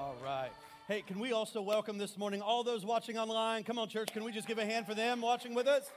All right. Hey, can we also welcome this morning all those watching online? Come on, church, can we just give a hand for them watching with us?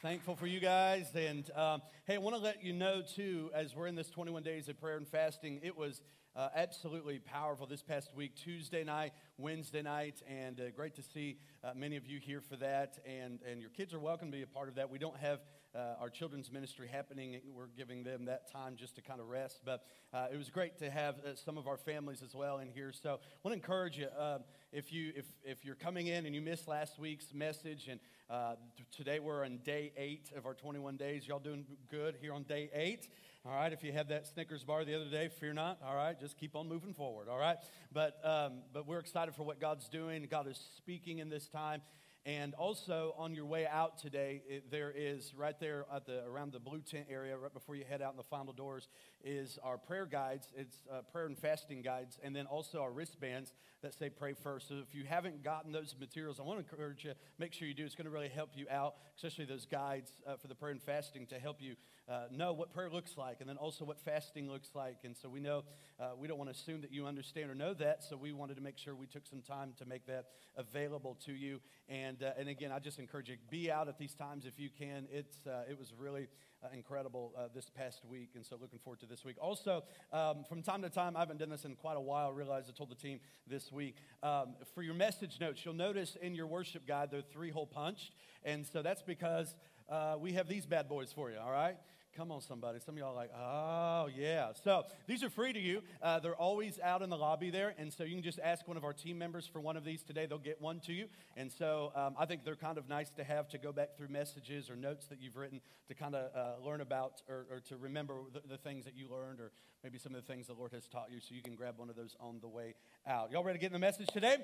Thankful for you guys. And um, hey, I want to let you know, too, as we're in this 21 days of prayer and fasting, it was uh, absolutely powerful this past week, Tuesday night, Wednesday night, and uh, great to see uh, many of you here for that. And, and your kids are welcome to be a part of that. We don't have uh, our children's ministry happening. We're giving them that time just to kind of rest. But uh, it was great to have uh, some of our families as well in here. So I want to encourage you um, if, you if, if you're coming in and you missed last week's message, and uh, today we're on day eight of our 21 days. Y'all doing good here on day eight? All right, if you had that Snickers bar the other day, fear not. All right, just keep on moving forward. All right, but um, but we're excited for what God's doing. God is speaking in this time, and also on your way out today, it, there is right there at the around the blue tent area, right before you head out in the final doors, is our prayer guides. It's uh, prayer and fasting guides, and then also our wristbands that say pray first. So if you haven't gotten those materials, I want to encourage you, make sure you do. It's going to really help you out, especially those guides uh, for the prayer and fasting to help you uh, know what prayer looks like and then also what fasting looks like. And so we know uh, we don't want to assume that you understand or know that, so we wanted to make sure we took some time to make that available to you. And, uh, and again, I just encourage you, be out at these times if you can. It's, uh, it was really uh, incredible uh, this past week, and so looking forward to this week. Also, um, from time to time, I haven't done this in quite a while. I realized I told the team this week. Um, for your message notes, you'll notice in your worship guide they're three hole punched, and so that's because uh, we have these bad boys for you, all right? Come on, somebody. Some of y'all are like, oh, yeah. So these are free to you. Uh, they're always out in the lobby there. And so you can just ask one of our team members for one of these today. They'll get one to you. And so um, I think they're kind of nice to have to go back through messages or notes that you've written to kind of uh, learn about or, or, to remember the, the things that you learned or maybe some of the things the Lord has taught you. So you can grab one of those on the way out. Y'all ready to get in the message today?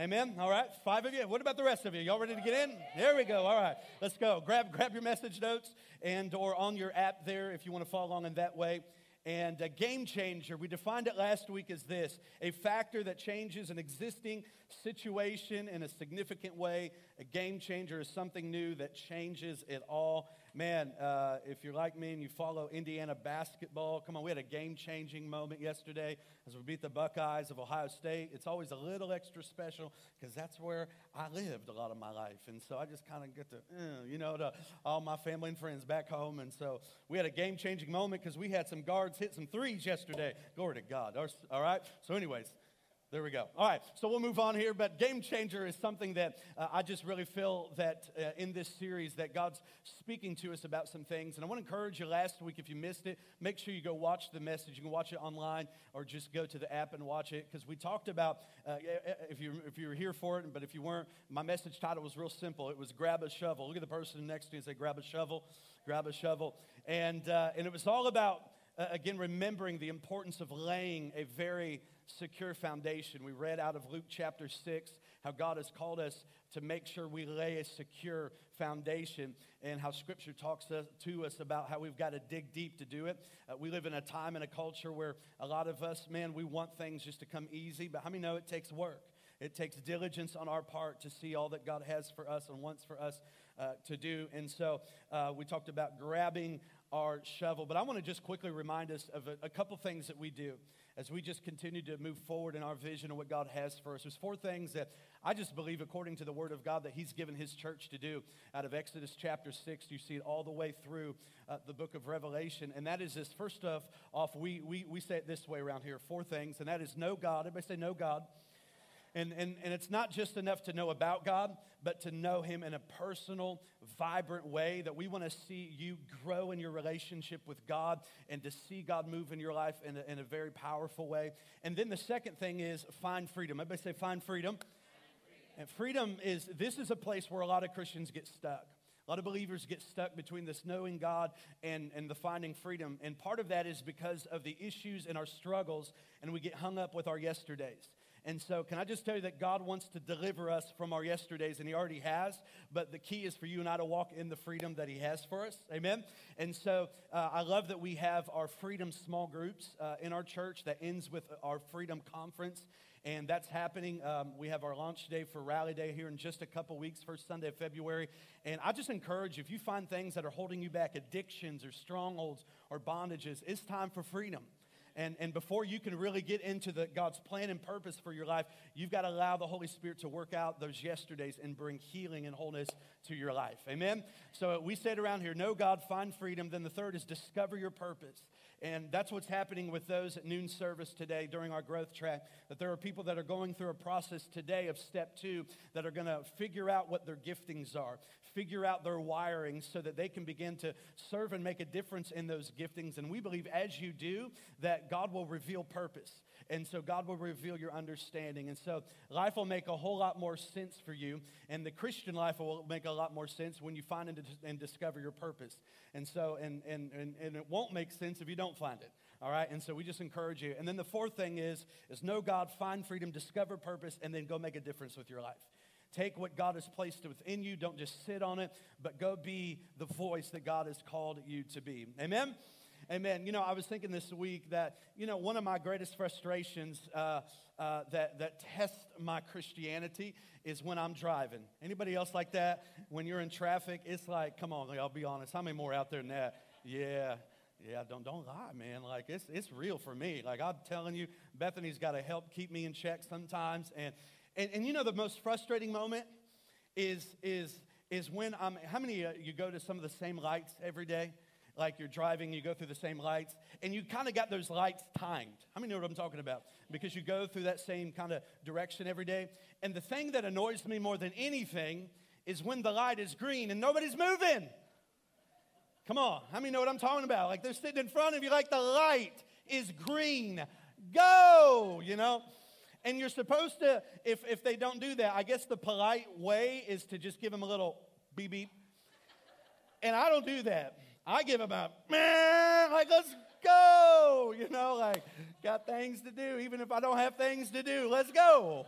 Amen. All right, five of you. What about the rest of you? Y'all ready to get in? There we go. All right, let's go. Grab grab your message notes and or on your app there if you want to follow along in that way. And a game changer, we defined it last week as this a factor that changes an existing situation in a significant way. A game changer is something new that changes it all. Man, uh, if you're like me and you follow Indiana basketball, come on, we had a game changing moment yesterday as we beat the Buckeyes of Ohio State. It's always a little extra special because that's where I lived a lot of my life. And so I just kind of get to, uh, you know, to all my family and friends back home. And so we had a game changing moment because we had some guards hit some threes yesterday. Glory to God. All right. So, anyways, there we go. All right, so we'll move on here. But game changer is something that uh, I just really feel that uh, in this series that God's speaking to us about some things. And I want to encourage you. Last week, if you missed it, make sure you go watch the message. You can watch it online or just go to the app and watch it because we talked about uh, if you if you were here for it, but if you weren't, my message title was real simple. It was grab a shovel. Look at the person next to you and say, grab a shovel, grab a shovel, and uh, and it was all about uh, again remembering the importance of laying a very secure foundation. We read out of Luke chapter 6 how God has called us to make sure we lay a secure foundation and how Scripture talks to us about how we've got to dig deep to do it. Uh, we live in a time and a culture where a lot of us, man, we want things just to come easy, but how many know it takes work? It takes diligence on our part to see all that God has for us and wants for us uh, to do. And so uh, we talked about grabbing our shovel, but I want to just quickly remind us of a, a couple things that we do as we just continue to move forward in our vision of what God has for us. There's four things that I just believe, according to the Word of God, that He's given His church to do. Out of Exodus chapter 6, you see it all the way through uh, the book of Revelation. And that is this first off, off we, we, we say it this way around here four things, and that is know God. Everybody say, know God. And, and, and it's not just enough to know about God, but to know Him in a personal, vibrant way. That we want to see you grow in your relationship with God and to see God move in your life in a, in a very powerful way. And then the second thing is find freedom. Everybody say, find freedom. And freedom is, this is a place where a lot of Christians get stuck. A lot of believers get stuck between this knowing God and, and the finding freedom. And part of that is because of the issues and our struggles, and we get hung up with our yesterdays. And so, can I just tell you that God wants to deliver us from our yesterdays, and He already has. But the key is for you and I to walk in the freedom that He has for us. Amen. And so, uh, I love that we have our freedom small groups uh, in our church that ends with our freedom conference. And that's happening. Um, we have our launch day for Rally Day here in just a couple weeks, first Sunday of February. And I just encourage you, if you find things that are holding you back, addictions or strongholds or bondages, it's time for freedom. And, and before you can really get into the, God's plan and purpose for your life, you've got to allow the Holy Spirit to work out those yesterdays and bring healing and wholeness to your life. Amen? So we said around here, know God, find freedom. Then the third is discover your purpose. And that's what's happening with those at noon service today during our growth track. That there are people that are going through a process today of step two that are going to figure out what their giftings are, figure out their wiring so that they can begin to serve and make a difference in those giftings. And we believe as you do, that God will reveal purpose. And so God will reveal your understanding. And so life will make a whole lot more sense for you. And the Christian life will make a lot more sense when you find and, discover your purpose. And so, and, and, and, and it won't make sense if you don't find it. All right. And so we just encourage you. And then the fourth thing is, is know God, find freedom, discover purpose, and then go make a difference with your life. Take what God has placed within you. Don't just sit on it, but go be the voice that God has called you to be. Amen. Amen. You know, I was thinking this week that, you know, one of my greatest frustrations uh, uh, that, that test my Christianity is when I'm driving. Anybody else like that? When you're in traffic, it's like, come on, I'll be honest. How many more out there than that? Yeah. Yeah, don't don't lie, man. Like it's it's real for me. Like I'm telling you, Bethany's got to help keep me in check sometimes. And and, and you know the most frustrating moment is is is when I'm. How many you go to some of the same lights every day? like you're driving, you go through the same lights, and you kind of got those lights timed. How many know what I'm talking about? Because you go through that same kind of direction every day. And the thing that annoys me more than anything is when the light is green and nobody's moving. Come on, how many know what I'm talking about? Like they're sitting in front of you, like the light is green. Go, you know? And you're supposed to, if, if they don't do that, I guess the polite way is to just give them a little beep beep. And I don't do that. I give them a man, like, let's go. You know, like, got things to do. Even if I don't have things to do, let's go.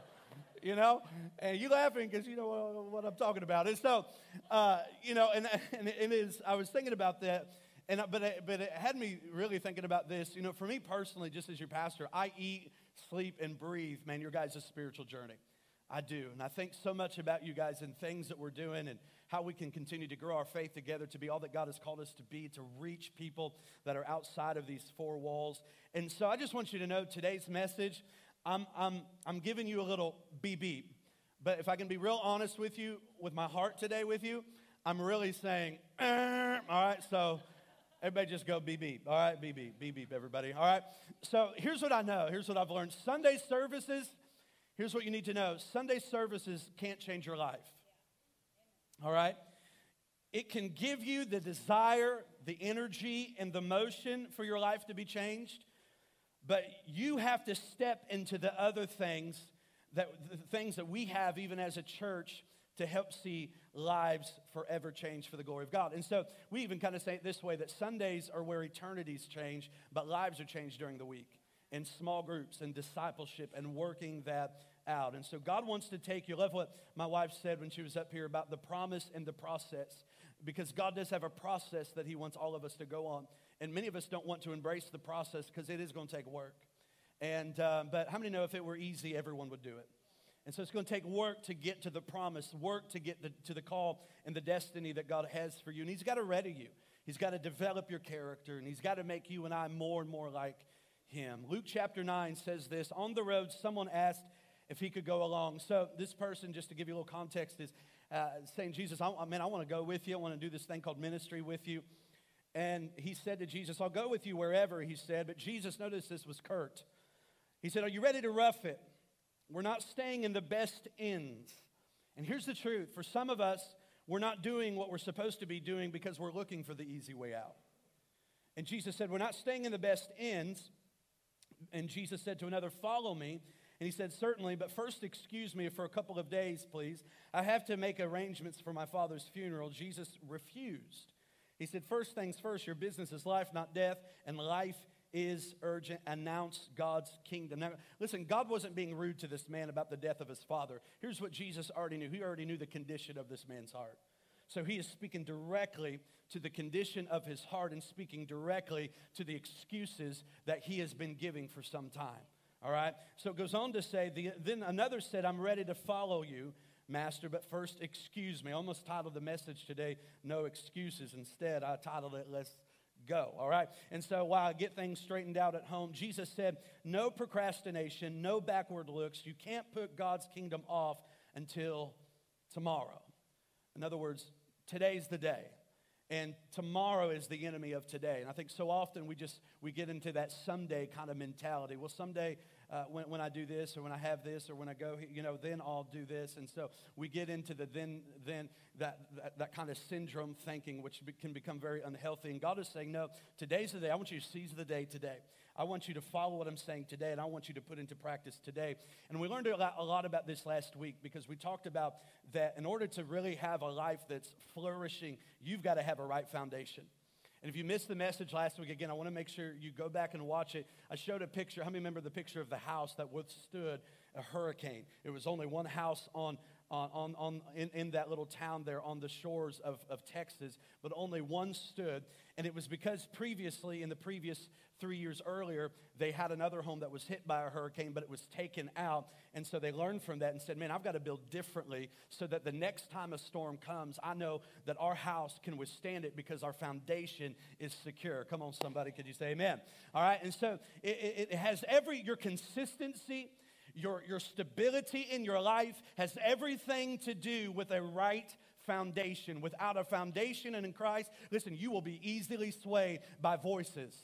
You know, and you laughing because you know what I'm talking about. And so, uh, you know, and, and it is, I was thinking about that. And, but, it, but it had me really thinking about this. You know, for me personally, just as your pastor, I eat, sleep, and breathe, man, your guys' a spiritual journey. I do. And I think so much about you guys and things that we're doing and how we can continue to grow our faith together to be all that God has called us to be, to reach people that are outside of these four walls. And so I just want you to know today's message, I'm, I'm, I'm giving you a little beep. But if I can be real honest with you, with my heart today with you, I'm really saying, all right, so everybody just go beep beep. All right, beep beep, beep beep, everybody. All right, so here's what I know. Here's what I've learned. Sunday services, here's what you need to know Sunday services can't change your life all right? It can give you the desire, the energy, and the motion for your life to be changed, but you have to step into the other things that the things that we have even as a church to help see lives forever change for the glory of God. And so we even kind of say it this way that Sundays are where eternities change, but lives are changed during the week in small groups and discipleship and working that out. And so God wants to take you. Love what my wife said when she was up here about the promise and the process, because God does have a process that He wants all of us to go on. And many of us don't want to embrace the process because it is going to take work. And, uh, but how many know if it were easy, everyone would do it? And so it's going to take work to get to the promise, work to get the, to the call and the destiny that God has for you. And He's got to ready you. He's got to develop your character, and He's got to make you and I more and more like Him. Luke chapter 9 says this On the road, someone asked if he could go along. So, this person, just to give you a little context, is uh, saying, Jesus, I, man, I want to go with you. I want to do this thing called ministry with you. And he said to Jesus, I'll go with you wherever, he said. But Jesus, notice this was curt. He said, Are you ready to rough it? We're not staying in the best ends. And here's the truth for some of us, we're not doing what we're supposed to be doing because we're looking for the easy way out. And Jesus said, We're not staying in the best ends. And Jesus said to another, Follow me. And he said, Certainly, but first excuse me for a couple of days, please. I have to make arrangements for my father's funeral. Jesus refused. He said, First things first, your business is life, not death, and life is urgent. Announce God's kingdom. Now, listen, God wasn't being rude to this man about the death of his father. Here's what Jesus already knew He already knew the condition of this man's heart. So he is speaking directly to the condition of his heart and speaking directly to the excuses that he has been giving for some time. All right? So it goes on to say, the, then another said, I'm ready to follow you, Master, but first excuse me. I almost titled the message today, No Excuses. Instead, I titled it, Let's go, all right? And so while I get things straightened out at home, Jesus said, no procrastination, no backward looks. You can't put God's kingdom off until tomorrow. In other words, today's the day and tomorrow is the enemy of today and i think so often we just we get into that someday kind of mentality well someday uh, when, when i do this or when i have this or when i go you know then i'll do this and so we get into the then then that, that, that kind of syndrome thinking which can become very unhealthy and god is saying no today's the day i want you to seize the day today I want you to follow what I'm saying today, and I want you to put into practice today. And we learned a lot, a lot, about this last week because we talked about that in order to really have a life that's flourishing, you've got to have a right foundation. And if you missed the message last week, again, I want to make sure you go back and watch it. I showed a picture. How many remember the picture of the house that withstood a hurricane? It was only one house on on, on, in, in that little town there on the shores of, of Texas, but only one stood. And it was because previously, in the previous three years earlier, they had another home that was hit by a hurricane, but it was taken out. And so they learned from that and said, Man, I've got to build differently so that the next time a storm comes, I know that our house can withstand it because our foundation is secure. Come on, somebody, could you say amen? All right, and so it, it, it has every, your consistency your, your stability in your life has everything to do with a right foundation. Without a foundation and in Christ, listen, you will be easily swayed by voices.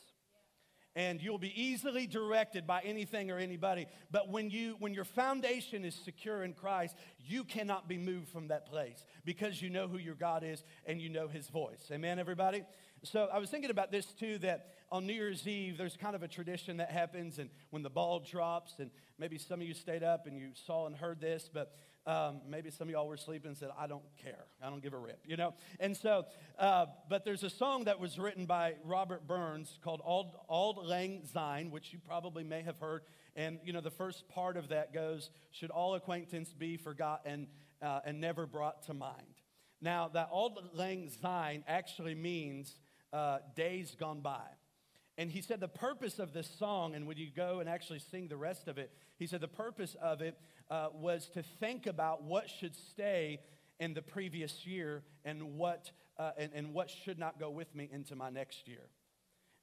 And you'll be easily directed by anything or anybody. But when, you, when your foundation is secure in Christ, you cannot be moved from that place because you know who your God is and you know his voice. Amen, everybody? So I was thinking about this too that on New Year's Eve, there's kind of a tradition that happens, and when the ball drops, and maybe some of you stayed up and you saw and heard this, but um, maybe some of y'all were sleeping and said, I don't care. I don't give a rip, you know? And so, uh, but there's a song that was written by Robert Burns called Auld, Auld Lang Syne, which you probably may have heard. And, you know, the first part of that goes, Should all acquaintance be forgotten uh, and never brought to mind? Now, that Auld Lang Syne actually means uh, days gone by. And he said the purpose of this song, and when you go and actually sing the rest of it, he said the purpose of it uh, was to think about what should stay in the previous year and what, uh, and, and what should not go with me into my next year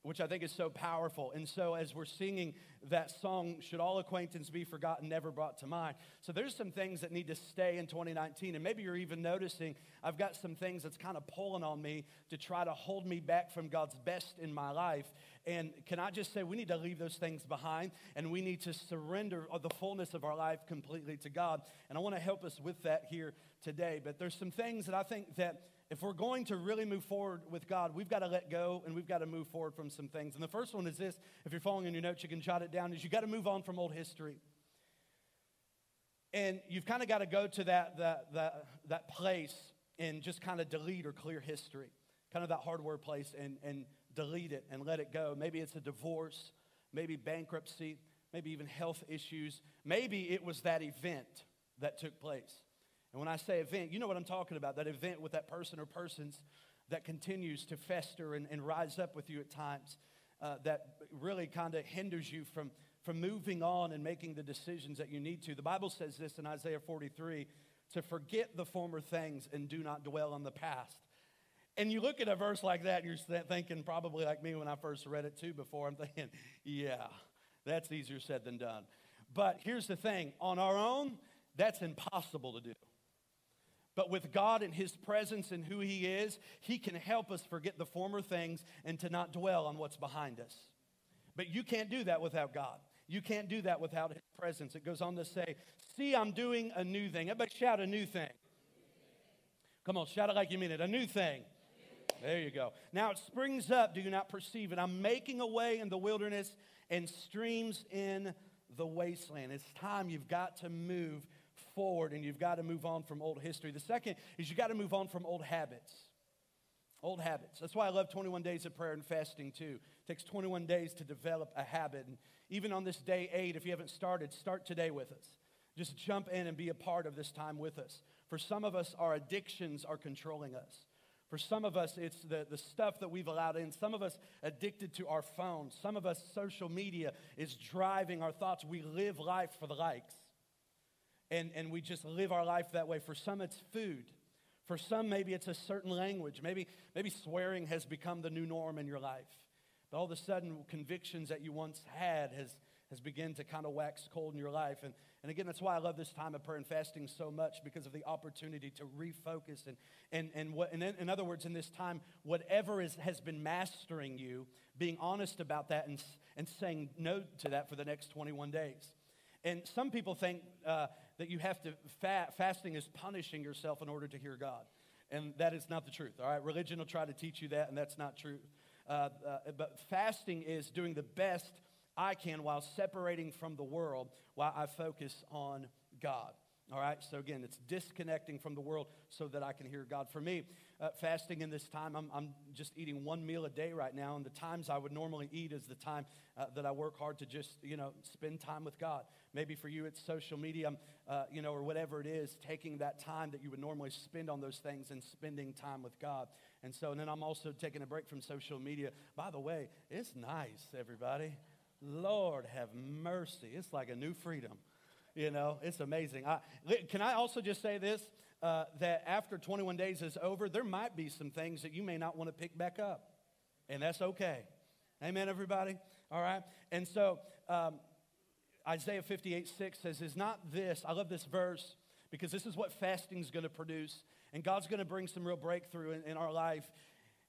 which I think is so powerful. And so, as we're singing that song, Should All Acquaintance Be Forgotten, Never Brought to Mind. So, there's some things that need to stay in 2019. And maybe you're even noticing I've got some things that's kind of pulling on me to try to hold me back from God's best in my life. And can I just say, we need to leave those things behind and we need to surrender the fullness of our life completely to God. And I want to help us with that here today. But there's some things that I think that if we're going to really move forward with God, we've got to let go and we've got to move forward from some things. And the first one is this if you're following in your notes, you can jot it down is you got to move on from old history. And you've kind of got to go to that, that, that, that place and just kind of delete or clear history, kind of that hardware place, and, and delete it and let it go. Maybe it's a divorce, maybe bankruptcy, maybe even health issues. Maybe it was that event that took place. And when I say event, you know what I'm talking about that event with that person or persons that continues to fester and, and rise up with you at times, uh, that really kind of hinders you from, from moving on and making the decisions that you need to. The Bible says this in Isaiah 43 to forget the former things and do not dwell on the past. And you look at a verse like that and you're thinking, probably like me when I first read it too before, I'm thinking, yeah, that's easier said than done. But here's the thing on our own, that's impossible to do. But with God and His presence and who He is, He can help us forget the former things and to not dwell on what's behind us. But you can't do that without God. You can't do that without His presence. It goes on to say, See, I'm doing a new thing. Everybody shout a new thing. Come on, shout it like you mean it. A new thing. There you go. Now it springs up. Do you not perceive it? I'm making a way in the wilderness and streams in the wasteland. It's time you've got to move forward and you've got to move on from old history. The second is you've got to move on from old habits. Old habits. That's why I love 21 days of prayer and fasting too. It takes 21 days to develop a habit. And even on this day eight, if you haven't started, start today with us. Just jump in and be a part of this time with us. For some of us, our addictions are controlling us. For some of us, it's the, the stuff that we've allowed in. Some of us addicted to our phones. Some of us, social media is driving our thoughts. We live life for the likes and, and we just live our life that way. For some, it's food. For some, maybe it's a certain language. Maybe, maybe swearing has become the new norm in your life. But all of a sudden, convictions that you once had has, has begun to kind of wax cold in your life. And, and again, that's why I love this time of prayer and fasting so much because of the opportunity to refocus. And, and, and, what, and in, in other words, in this time, whatever is, has been mastering you, being honest about that and, and saying no to that for the next 21 days. And some people think uh, that you have to, fa- fasting is punishing yourself in order to hear God. And that is not the truth, all right? Religion will try to teach you that, and that's not true. Uh, uh, but fasting is doing the best I can while separating from the world while I focus on God. All right, so again, it's disconnecting from the world so that I can hear God. For me, uh, fasting in this time, I'm, I'm just eating one meal a day right now, and the times I would normally eat is the time uh, that I work hard to just, you know, spend time with God. Maybe for you, it's social media, uh, you know, or whatever it is, taking that time that you would normally spend on those things and spending time with God. And so, and then I'm also taking a break from social media. By the way, it's nice, everybody. Lord have mercy. It's like a new freedom. You know, it's amazing. I, can I also just say this? Uh, that after 21 days is over, there might be some things that you may not want to pick back up. And that's okay. Amen, everybody? All right? And so, um, Isaiah 58 6 says, Is not this, I love this verse because this is what fasting is going to produce. And God's going to bring some real breakthrough in, in our life.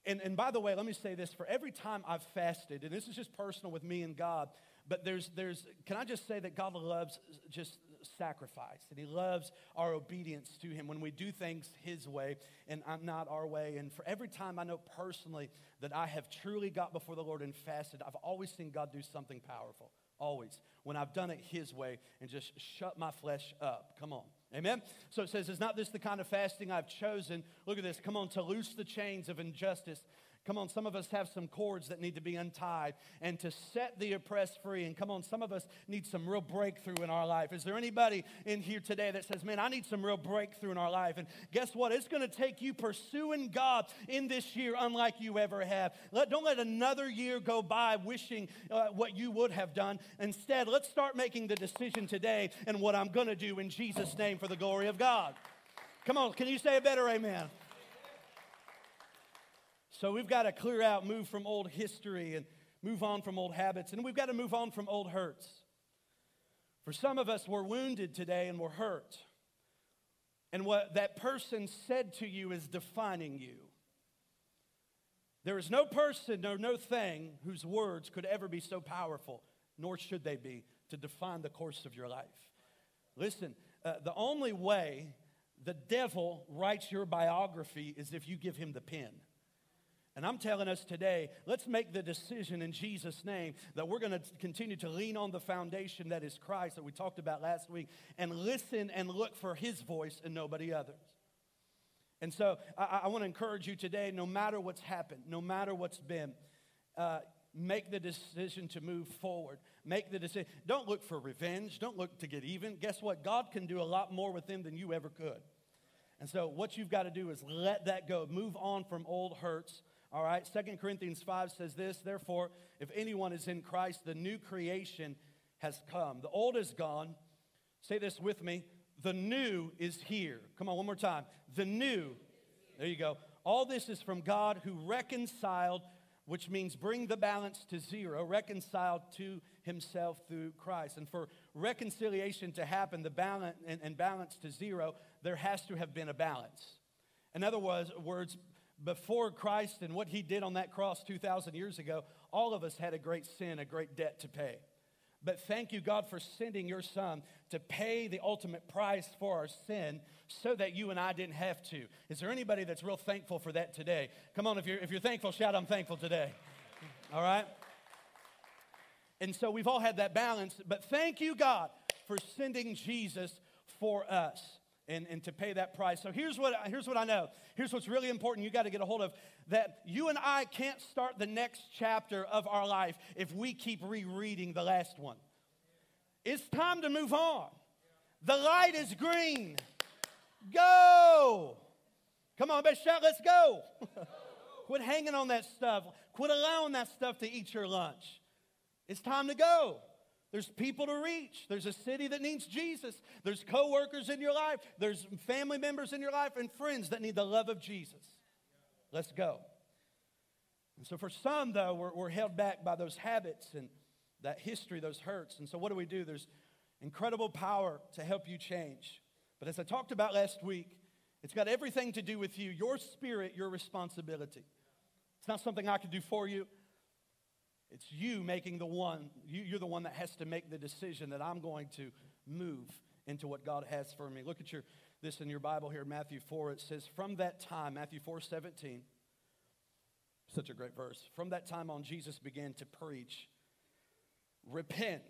And, and by the way, let me say this for every time I've fasted, and this is just personal with me and God, but there's, there's, can I just say that God loves just sacrifice and He loves our obedience to Him when we do things His way and I'm not our way. And for every time I know personally that I have truly got before the Lord and fasted, I've always seen God do something powerful. Always. When I've done it His way and just shut my flesh up. Come on. Amen? So it says, Is not this the kind of fasting I've chosen? Look at this. Come on, to loose the chains of injustice Come on, some of us have some cords that need to be untied and to set the oppressed free. And come on, some of us need some real breakthrough in our life. Is there anybody in here today that says, Man, I need some real breakthrough in our life? And guess what? It's going to take you pursuing God in this year unlike you ever have. Let, don't let another year go by wishing uh, what you would have done. Instead, let's start making the decision today and what I'm going to do in Jesus' name for the glory of God. Come on, can you say a better amen? So we've got to clear out, move from old history and move on from old habits, and we've got to move on from old hurts. For some of us, we're wounded today and we're hurt. And what that person said to you is defining you. There is no person nor no thing whose words could ever be so powerful, nor should they be, to define the course of your life. Listen, uh, the only way the devil writes your biography is if you give him the pen. And I'm telling us today, let's make the decision in Jesus' name that we're going to continue to lean on the foundation that is Christ that we talked about last week and listen and look for his voice and nobody others. And so I, I want to encourage you today, no matter what's happened, no matter what's been, uh, make the decision to move forward. Make the decision. Don't look for revenge. Don't look to get even. Guess what? God can do a lot more with them than you ever could. And so what you've got to do is let that go. Move on from old hurts all right, Second Corinthians 5 says this Therefore, if anyone is in Christ, the new creation has come. The old is gone. Say this with me. The new is here. Come on, one more time. The new. There you go. All this is from God who reconciled, which means bring the balance to zero, reconciled to himself through Christ. And for reconciliation to happen, the balance and, and balance to zero, there has to have been a balance. In other words, words before Christ and what he did on that cross 2,000 years ago, all of us had a great sin, a great debt to pay. But thank you, God, for sending your son to pay the ultimate price for our sin so that you and I didn't have to. Is there anybody that's real thankful for that today? Come on, if you're, if you're thankful, shout, I'm thankful today. All right? And so we've all had that balance, but thank you, God, for sending Jesus for us and, and to pay that price. So here's what, here's what I know. Here's what's really important you got to get a hold of that you and I can't start the next chapter of our life if we keep rereading the last one. It's time to move on. The light is green. Go. Come on, let's shout, let's go. Quit hanging on that stuff. Quit allowing that stuff to eat your lunch. It's time to go. There's people to reach. There's a city that needs Jesus. There's coworkers in your life. There's family members in your life and friends that need the love of Jesus. Let's go. And so for some, though, we're, we're held back by those habits and that history, those hurts. And so what do we do? There's incredible power to help you change. But as I talked about last week, it's got everything to do with you, your spirit, your responsibility. It's not something I can do for you. It's you making the one, you, you're the one that has to make the decision that I'm going to move into what God has for me. Look at your this in your Bible here, Matthew 4. It says, From that time, Matthew 4 17, such a great verse. From that time on, Jesus began to preach, Repent.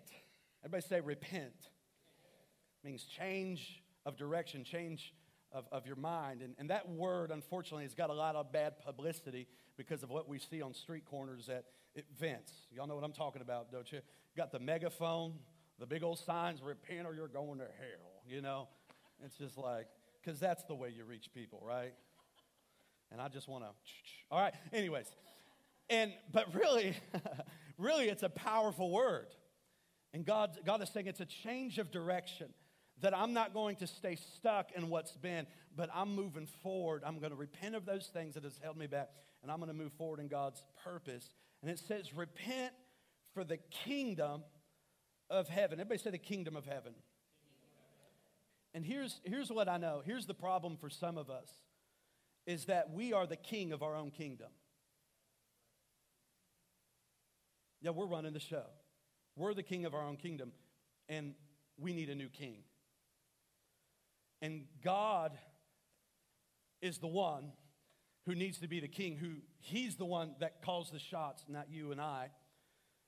Everybody say, Repent. It means change of direction, change of, of your mind. And, and that word, unfortunately, has got a lot of bad publicity because of what we see on street corners at events. Y'all know what I'm talking about, don't you? Got the megaphone, the big old signs, repent or you're going to hell, you know? It's just like, because that's the way you reach people, right? And I just want to, all right, anyways. And, but really, really, it's a powerful word. And God, God is saying it's a change of direction that I'm not going to stay stuck in what's been, but I'm moving forward. I'm going to repent of those things that has held me back, and I'm going to move forward in God's purpose. And it says, repent for the kingdom of heaven. Everybody say the kingdom of heaven. And here's, here's what I know. Here's the problem for some of us is that we are the king of our own kingdom. Yeah, we're running the show. We're the king of our own kingdom, and we need a new king. And God is the one who needs to be the king, who he's the one that calls the shots, not you and I,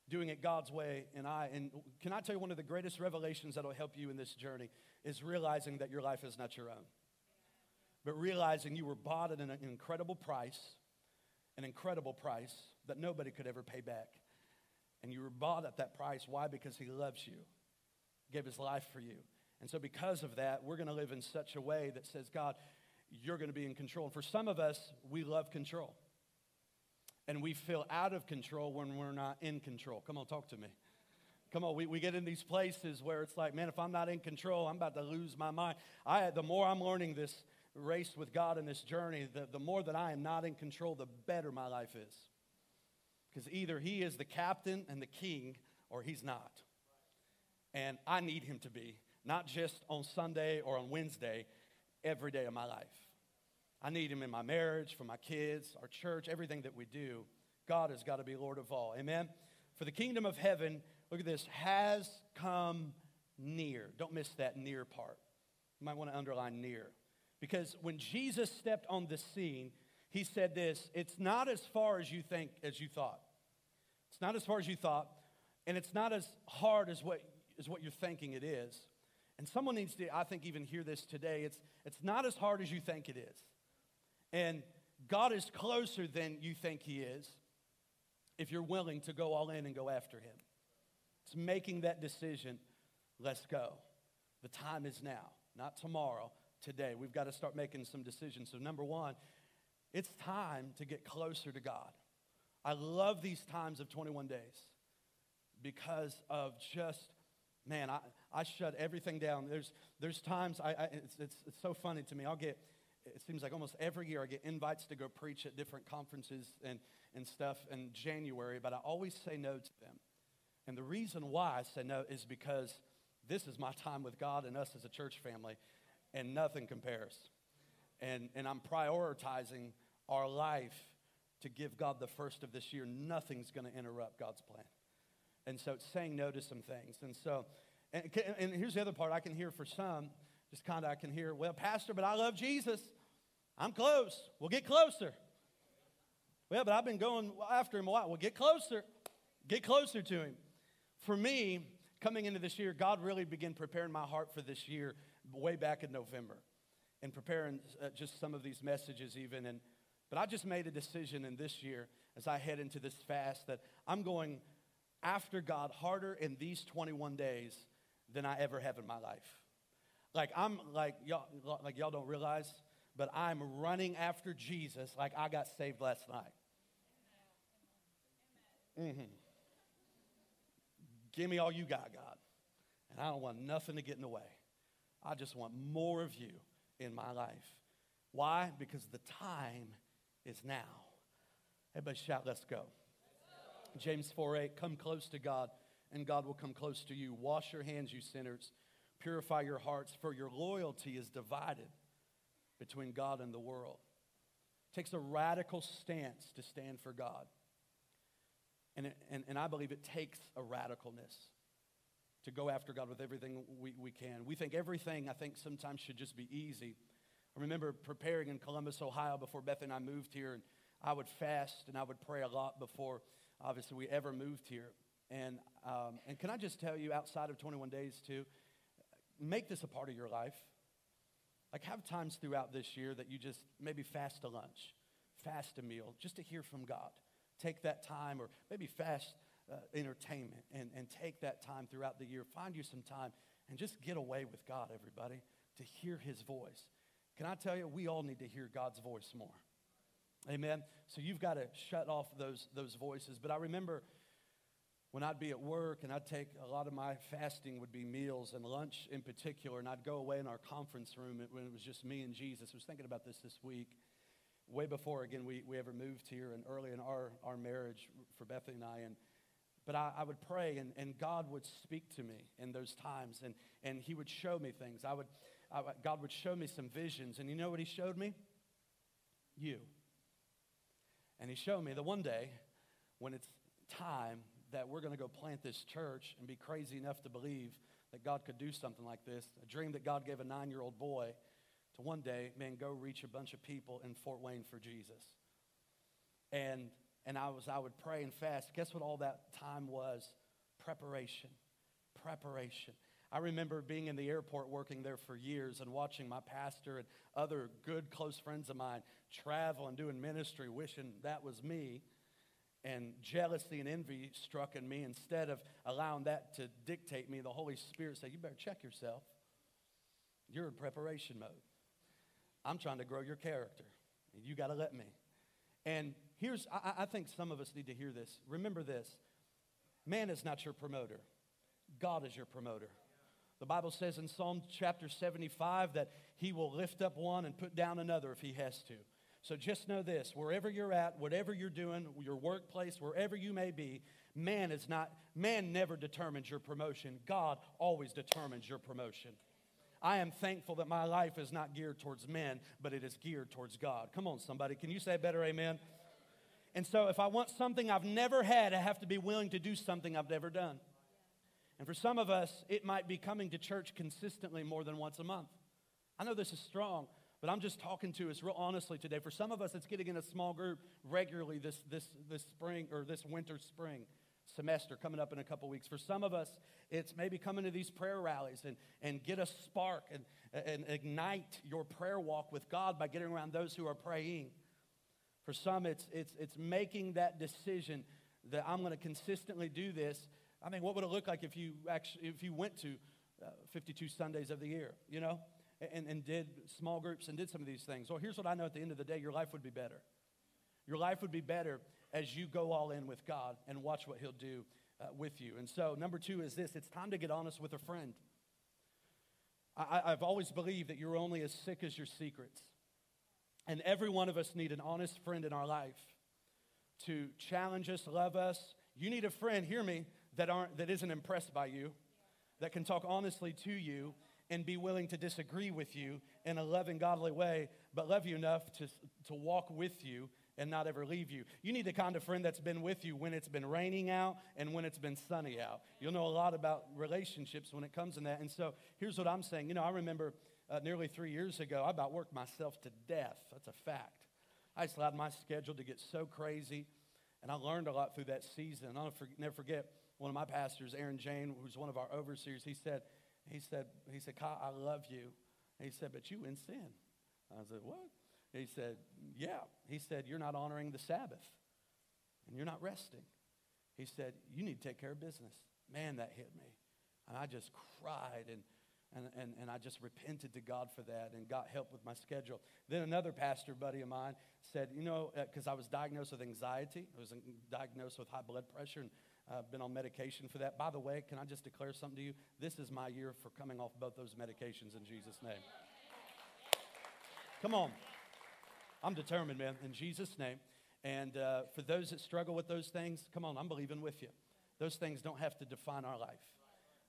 doing it God's way and I. And can I tell you one of the greatest revelations that'll help you in this journey is realizing that your life is not your own. But realizing you were bought at an incredible price, an incredible price that nobody could ever pay back. And you were bought at that price. Why? Because he loves you, gave his life for you. And so, because of that, we're going to live in such a way that says, God, you're going to be in control. And for some of us, we love control. And we feel out of control when we're not in control. Come on, talk to me. Come on, we, we get in these places where it's like, man, if I'm not in control, I'm about to lose my mind. I, the more I'm learning this race with God in this journey, the, the more that I am not in control, the better my life is. Because either He is the captain and the king, or He's not. And I need Him to be not just on Sunday or on Wednesday, every day of my life. I need Him in my marriage, for my kids, our church, everything that we do. God has got to be Lord of all. Amen? For the kingdom of heaven, look at this, has come near. Don't miss that near part. You might want to underline near. Because when Jesus stepped on the scene, he said this it's not as far as you think as you thought. It's not as far as you thought, and it's not as hard as what, as what you're thinking it is. And someone needs to, I think, even hear this today. It's, it's not as hard as you think it is. And God is closer than you think He is if you're willing to go all in and go after Him. It's making that decision. Let's go. The time is now, not tomorrow, today. We've got to start making some decisions. So, number one, it's time to get closer to God. I love these times of 21 days because of just, man, I, I shut everything down. There's, there's times, I, I it's, it's, it's so funny to me. I'll get, it seems like almost every year I get invites to go preach at different conferences and, and stuff in January, but I always say no to them. And the reason why I say no is because this is my time with God and us as a church family, and nothing compares. And, and I'm prioritizing our life to give God the first of this year. Nothing's going to interrupt God's plan. And so it's saying no to some things. And so and, and here's the other part I can hear for some, just kind of I can hear, well, Pastor, but I love Jesus. I'm close. We'll get closer. Well, but I've been going after him a while. Well, get closer. Get closer to him. For me, coming into this year, God really began preparing my heart for this year way back in November and preparing uh, just some of these messages even. And, but I just made a decision in this year as I head into this fast that I'm going after God harder in these 21 days than I ever have in my life. Like I'm like y'all like y'all don't realize, but I'm running after Jesus like I got saved last night. Mm-hmm. Give me all you got, God. And I don't want nothing to get in the way. I just want more of you in my life. Why? Because the time is now. Everybody shout, let's go. James 4 8, come close to God, and God will come close to you. Wash your hands, you sinners. Purify your hearts, for your loyalty is divided between God and the world. It takes a radical stance to stand for God. And, and, and I believe it takes a radicalness to go after God with everything we, we can. We think everything, I think, sometimes should just be easy. I remember preparing in Columbus, Ohio before Beth and I moved here, and I would fast and I would pray a lot before, obviously, we ever moved here. And, um, and can I just tell you, outside of 21 days, too, make this a part of your life. Like, have times throughout this year that you just maybe fast a lunch, fast a meal, just to hear from God. Take that time, or maybe fast uh, entertainment, and, and take that time throughout the year. Find you some time and just get away with God, everybody, to hear His voice. Can I tell you, we all need to hear God's voice more. Amen. So you've got to shut off those, those voices. But I remember when I'd be at work and I'd take a lot of my fasting would be meals and lunch in particular, and I'd go away in our conference room when it was just me and Jesus. I was thinking about this this week, way before again we, we ever moved here and early in our, our marriage for Bethany and I. And but I, I would pray and, and God would speak to me in those times and, and He would show me things. I would, I, God would show me some visions. And you know what He showed me? You. And He showed me that one day when it's time that we're going to go plant this church and be crazy enough to believe that God could do something like this. A dream that God gave a nine year old boy to one day, man, go reach a bunch of people in Fort Wayne for Jesus. And, and I, was, I would pray and fast. Guess what all that time was? Preparation. Preparation. I remember being in the airport working there for years and watching my pastor and other good close friends of mine travel and doing ministry, wishing that was me and jealousy and envy struck in me. Instead of allowing that to dictate me, the Holy Spirit said, You better check yourself. You're in preparation mode. I'm trying to grow your character. And you got to let me. And here's, I, I think some of us need to hear this. Remember this man is not your promoter, God is your promoter. The Bible says in Psalm chapter 75 that he will lift up one and put down another if he has to. So just know this wherever you're at, whatever you're doing, your workplace, wherever you may be, man is not, man never determines your promotion. God always determines your promotion. I am thankful that my life is not geared towards men, but it is geared towards God. Come on, somebody. Can you say better amen? And so if I want something I've never had, I have to be willing to do something I've never done. And for some of us, it might be coming to church consistently more than once a month. I know this is strong, but I'm just talking to us real honestly today. For some of us, it's getting in a small group regularly this, this, this spring or this winter spring semester coming up in a couple weeks. For some of us, it's maybe coming to these prayer rallies and, and get a spark and, and ignite your prayer walk with God by getting around those who are praying. For some, it's, it's, it's making that decision that I'm going to consistently do this. I mean, what would it look like if you actually if you went to uh, 52 Sundays of the year? You know, and, and did small groups and did some of these things. Well, here's what I know at the end of the day your life would be better. Your life would be better as you go all in with God and watch what He'll do uh, with you. And so, number two is this it's time to get honest with a friend. I, I've always believed that you're only as sick as your secrets. And every one of us need an honest friend in our life to challenge us, love us. You need a friend, hear me, that, aren't, that isn't impressed by you, that can talk honestly to you, and be willing to disagree with you in a loving, godly way, but love you enough to, to walk with you and not ever leave you. You need the kind of friend that's been with you when it's been raining out and when it's been sunny out. You'll know a lot about relationships when it comes in that. And so here's what I'm saying. You know, I remember uh, nearly three years ago, I about worked myself to death. That's a fact. I just allowed my schedule to get so crazy, and I learned a lot through that season. I'll never forget one of my pastors, Aaron Jane, who's one of our overseers, he said, he said, he said, Kyle, I love you. He said, but you in sin. I said, what? He said, yeah. He said, you're not honoring the Sabbath and you're not resting. He said, you need to take care of business. Man, that hit me. And I just cried and, and, and, and I just repented to God for that and got help with my schedule. Then another pastor buddy of mine said, you know, because uh, I was diagnosed with anxiety. I was diagnosed with high blood pressure and I've been on medication for that. By the way, can I just declare something to you? This is my year for coming off both those medications in Jesus' name. Come on. I'm determined, man, in Jesus' name. And uh, for those that struggle with those things, come on, I'm believing with you. Those things don't have to define our life.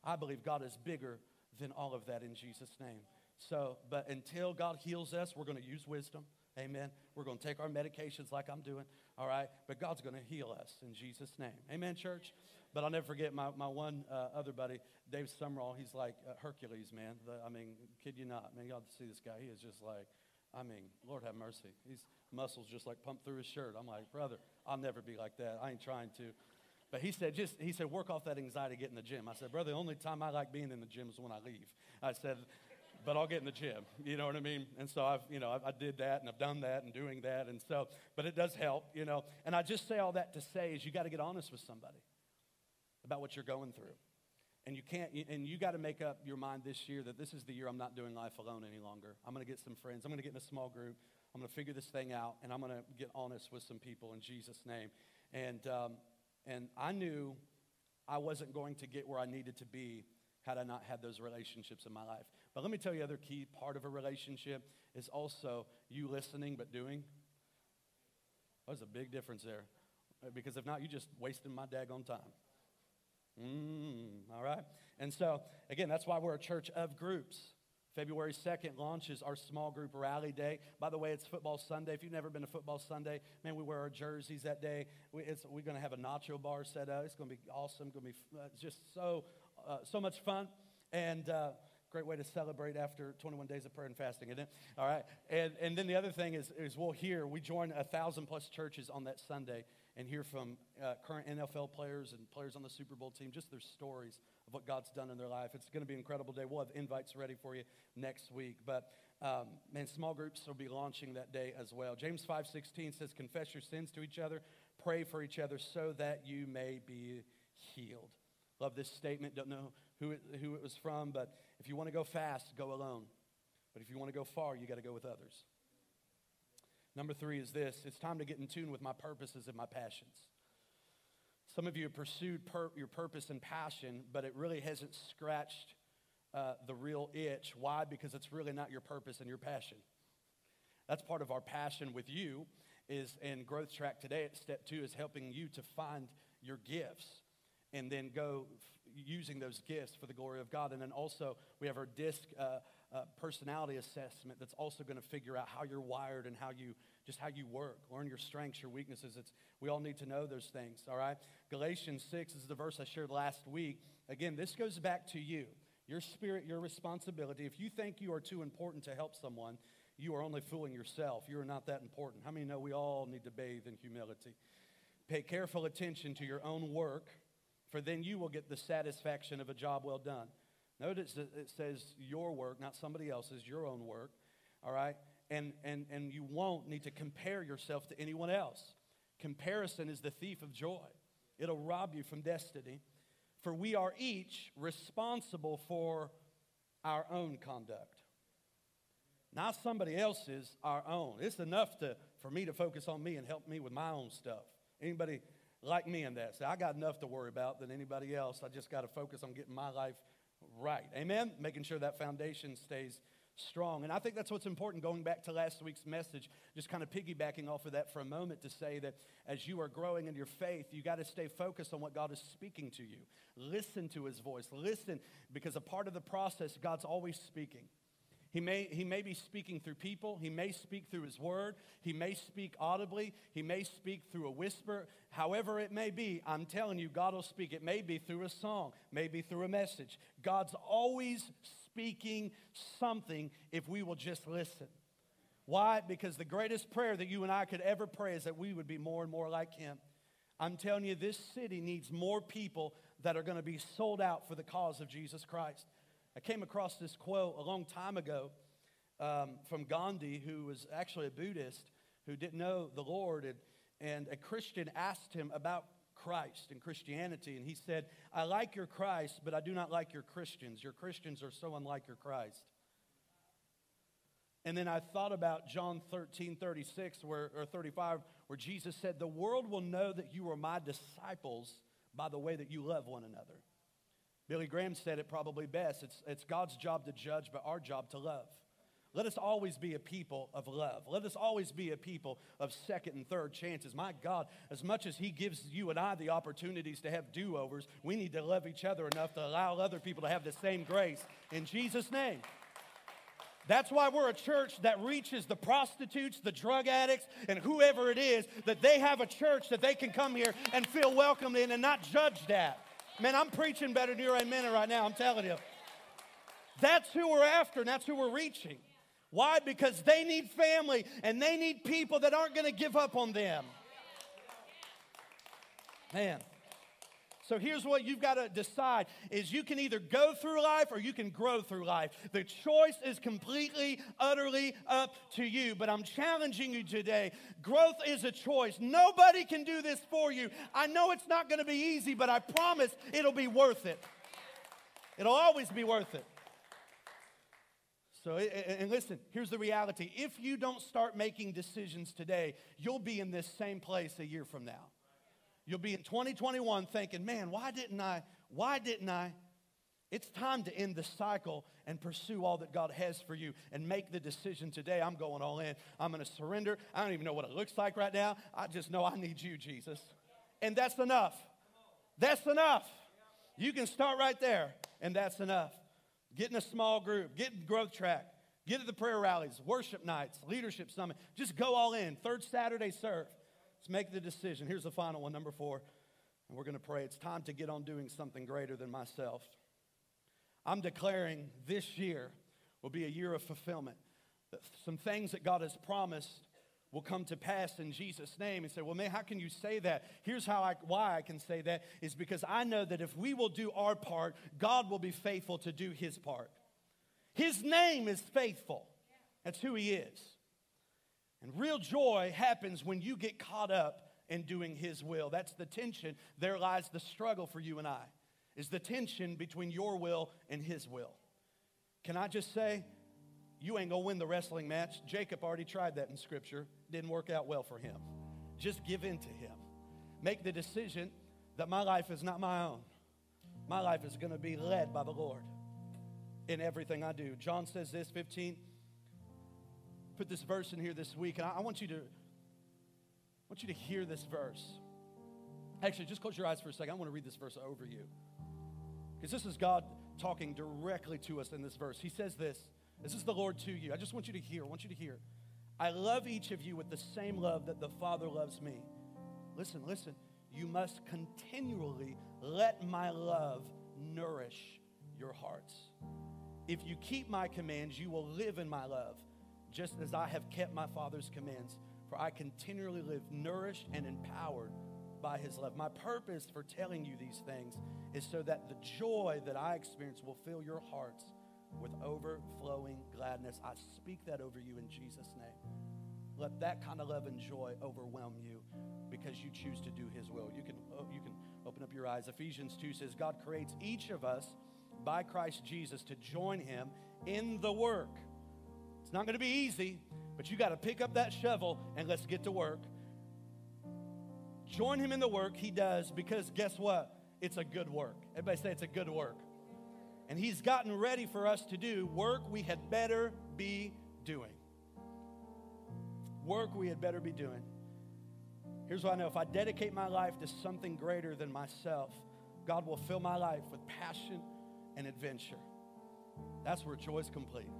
I believe God is bigger than all of that in Jesus' name. So, but until God heals us, we're going to use wisdom. Amen. We're going to take our medications like I'm doing. All right. But God's going to heal us in Jesus' name. Amen, church. But I'll never forget my, my one uh, other buddy, Dave Summerall. He's like uh, Hercules, man. The, I mean, kid you not. Man, y'all see this guy. He is just like, I mean, Lord have mercy. His muscles just like pump through his shirt. I'm like, brother, I'll never be like that. I ain't trying to. But he said, just, he said, work off that anxiety, get in the gym. I said, brother, the only time I like being in the gym is when I leave. I said, but I'll get in the gym. You know what I mean? And so I've, you know, I, I did that and I've done that and doing that. And so, but it does help, you know. And I just say all that to say is you got to get honest with somebody about what you're going through. And you can't, and you got to make up your mind this year that this is the year I'm not doing life alone any longer. I'm going to get some friends. I'm going to get in a small group. I'm going to figure this thing out, and I'm going to get honest with some people in Jesus' name. And um, and I knew I wasn't going to get where I needed to be had I not had those relationships in my life. But let me tell you, other key part of a relationship is also you listening but doing. There's a big difference there, because if not, you're just wasting my daggone time. Mm, all right? And so, again, that's why we're a church of groups. February 2nd launches our small group rally day. By the way, it's football Sunday. If you've never been to football Sunday, man, we wear our jerseys that day. We, are going to have a nacho bar set up. It's going to be awesome. Going to be uh, just so, uh, so much fun. And uh, great way to celebrate after 21 days of prayer and fasting, isn't it? All right. And, and then the other thing is, is we'll hear, we join a thousand plus churches on that Sunday and hear from uh, current NFL players and players on the Super Bowl team, just their stories of what God's done in their life. It's going to be an incredible day. We'll have invites ready for you next week. But um, man, small groups will be launching that day as well. James 5:16 says, "Confess your sins to each other, pray for each other, so that you may be healed." Love this statement. Don't know who it, who it was from, but if you want to go fast, go alone. But if you want to go far, you got to go with others. Number three is this it's time to get in tune with my purposes and my passions. Some of you have pursued your purpose and passion, but it really hasn't scratched uh, the real itch. Why? Because it's really not your purpose and your passion. That's part of our passion with you is in growth track today at step two is helping you to find your gifts and then go using those gifts for the glory of God. And then also we have our DISC uh, uh, personality assessment that's also going to figure out how you're wired and how you just how you work. Learn your strengths your weaknesses. It's we all need to know those things all right? Galatians 6 is the verse i shared last week. Again this goes back to you. Your spirit your responsibility. If you think you are too important to help someone you are only fooling yourself. You are not that important. How many know we all need to bathe in humility? Pay careful attention to your own work for then you will get the satisfaction of a job well done Notice that it says your work, not somebody else's, your own work. All right? And, and, and you won't need to compare yourself to anyone else. Comparison is the thief of joy, it'll rob you from destiny. For we are each responsible for our own conduct. Not somebody else's, our own. It's enough to, for me to focus on me and help me with my own stuff. Anybody like me in that? Say, I got enough to worry about than anybody else. I just got to focus on getting my life right. Amen? Making sure that foundation stays strong. And I think that's what's important going back to last week's message, just kind of piggybacking off of that for a moment to say that as you are growing in your faith, you got to stay focused on what God is speaking to you. Listen to his voice. Listen, because a part of the process, God's always speaking. He may, he may be speaking through people. He may speak through his word. He may speak audibly. He may speak through a whisper. However, it may be, I'm telling you, God will speak. It may be through a song, maybe through a message. God's always speaking something if we will just listen. Why? Because the greatest prayer that you and I could ever pray is that we would be more and more like him. I'm telling you, this city needs more people that are going to be sold out for the cause of Jesus Christ. I came across this quote a long time ago um, from Gandhi, who was actually a Buddhist who didn't know the Lord. And, and a Christian asked him about Christ and Christianity. And he said, I like your Christ, but I do not like your Christians. Your Christians are so unlike your Christ. And then I thought about John 13, 36, where, or 35, where Jesus said, The world will know that you are my disciples by the way that you love one another. Billy Graham said it probably best it's, it's God's job to judge, but our job to love. Let us always be a people of love. Let us always be a people of second and third chances. My God, as much as He gives you and I the opportunities to have do overs, we need to love each other enough to allow other people to have the same grace. In Jesus' name. That's why we're a church that reaches the prostitutes, the drug addicts, and whoever it is, that they have a church that they can come here and feel welcomed in and not judged at. Man, I'm preaching better than you're amen right now, I'm telling you. That's who we're after, and that's who we're reaching. Why? Because they need family and they need people that aren't going to give up on them. Man. So here's what you've got to decide is you can either go through life or you can grow through life. The choice is completely utterly up to you, but I'm challenging you today. Growth is a choice. Nobody can do this for you. I know it's not going to be easy, but I promise it'll be worth it. It'll always be worth it. So, and listen, here's the reality. If you don't start making decisions today, you'll be in this same place a year from now. You'll be in 2021 thinking, man, why didn't I? Why didn't I? It's time to end the cycle and pursue all that God has for you and make the decision today. I'm going all in. I'm going to surrender. I don't even know what it looks like right now. I just know I need you, Jesus. And that's enough. That's enough. You can start right there, and that's enough. Get in a small group, get in growth track, get to the prayer rallies, worship nights, leadership summit. Just go all in. Third Saturday serve. Let's make the decision. Here's the final one, number four. And we're going to pray. It's time to get on doing something greater than myself. I'm declaring this year will be a year of fulfillment. Some things that God has promised will come to pass in Jesus' name. And say, well, man, how can you say that? Here's how I, why I can say that is because I know that if we will do our part, God will be faithful to do his part. His name is faithful. That's who he is. And real joy happens when you get caught up in doing his will. That's the tension. There lies the struggle for you and I. Is the tension between your will and his will. Can I just say, you ain't gonna win the wrestling match. Jacob already tried that in scripture. Didn't work out well for him. Just give in to him. Make the decision that my life is not my own. My life is gonna be led by the Lord in everything I do. John says this 15. Put this verse in here this week, and I, I want you to I want you to hear this verse. Actually, just close your eyes for a second. I want to read this verse over you. Because this is God talking directly to us in this verse. He says this this is the Lord to you. I just want you to hear. I want you to hear. I love each of you with the same love that the Father loves me. Listen, listen. You must continually let my love nourish your hearts. If you keep my commands, you will live in my love, just as I have kept my Father's commands. For I continually live nourished and empowered by his love. My purpose for telling you these things is so that the joy that I experience will fill your hearts with overflowing gladness. I speak that over you in Jesus' name. Let that kind of love and joy overwhelm you because you choose to do his will. You can, oh, you can open up your eyes. Ephesians 2 says, God creates each of us by Christ Jesus to join him in the work. It's not going to be easy, but you got to pick up that shovel and let's get to work. Join him in the work he does because guess what? It's a good work. Everybody say it's a good work and He's gotten ready for us to do work we had better be doing. Work we had better be doing. Here's what I know if I dedicate my life to something greater than myself, God will fill my life with passion and adventure. That's where joy is complete.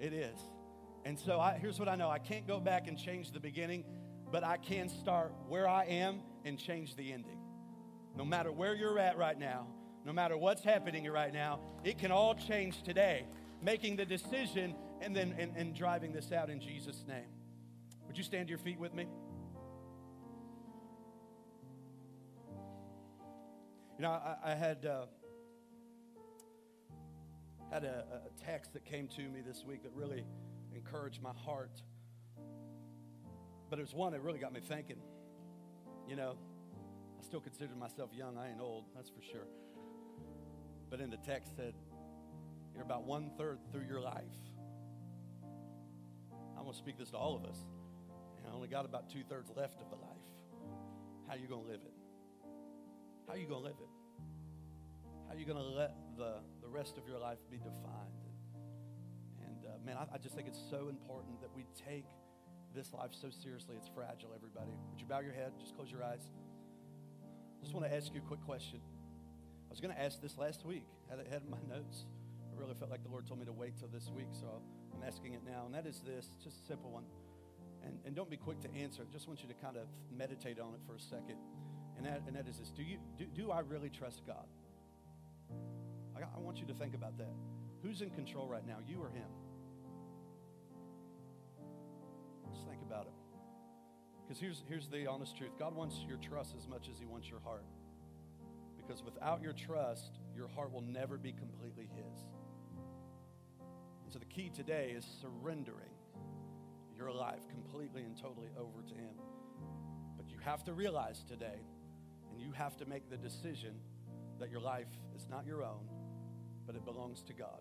It is. And so I, here's what I know I can't go back and change the beginning, but I can start where I am and change the ending. No matter where you're at right now, no matter what's happening right now, it can all change today. Making the decision and then and, and driving this out in Jesus' name. Would you stand to your feet with me? You know, I, I had uh, had a, a text that came to me this week that really encouraged my heart. But it was one that really got me thinking. You know, I still consider myself young. I ain't old, that's for sure. But in the text said, you're about one third through your life. I'm going to speak this to all of us. And I only got about two thirds left of the life. How are you going to live it? How are you going to live it? How are you going to let the, the rest of your life be defined? And, uh, man, I, I just think it's so important that we take this life so seriously. It's fragile, everybody. Would you bow your head? Just close your eyes. I just want to ask you a quick question. I was going to ask this last week. I had it in my notes. I really felt like the Lord told me to wait till this week, so I'm asking it now. And that is this, just a simple one. And, and don't be quick to answer. Just want you to kind of meditate on it for a second. And that, and that is this. Do, you, do, do I really trust God? I, I want you to think about that. Who's in control right now, you or him? Just think about it. Because here's, here's the honest truth God wants your trust as much as He wants your heart. Because without your trust, your heart will never be completely His. And so the key today is surrendering your life completely and totally over to Him. But you have to realize today, and you have to make the decision that your life is not your own, but it belongs to God.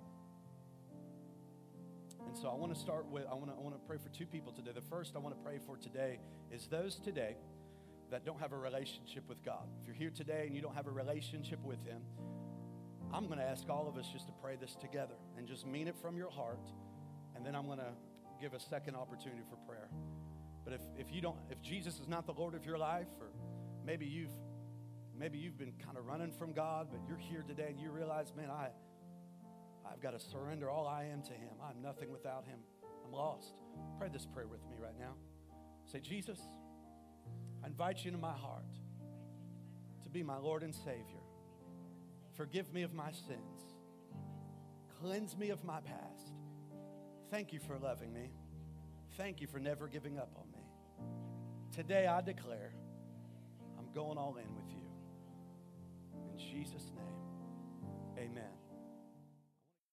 And so I want to start with, I want to, I want to pray for two people today. The first I want to pray for today is those today that don't have a relationship with God. If you're here today and you don't have a relationship with Him, I'm going to ask all of us just to pray this together and just mean it from your heart. And then I'm going to give a second opportunity for prayer. But if, if you don't, if Jesus is not the Lord of your life, or maybe you've maybe you've been kind of running from God, but you're here today and you realize, man, I I've got to surrender all I am to Him. I'm nothing without Him. I'm lost. Pray this prayer with me right now. Say, Jesus, I invite you into my heart to be my Lord and Savior. Forgive me of my sins. Cleanse me of my past. Thank you for loving me. Thank you for never giving up on me. Today I declare I'm going all in with you. In Jesus' name, amen.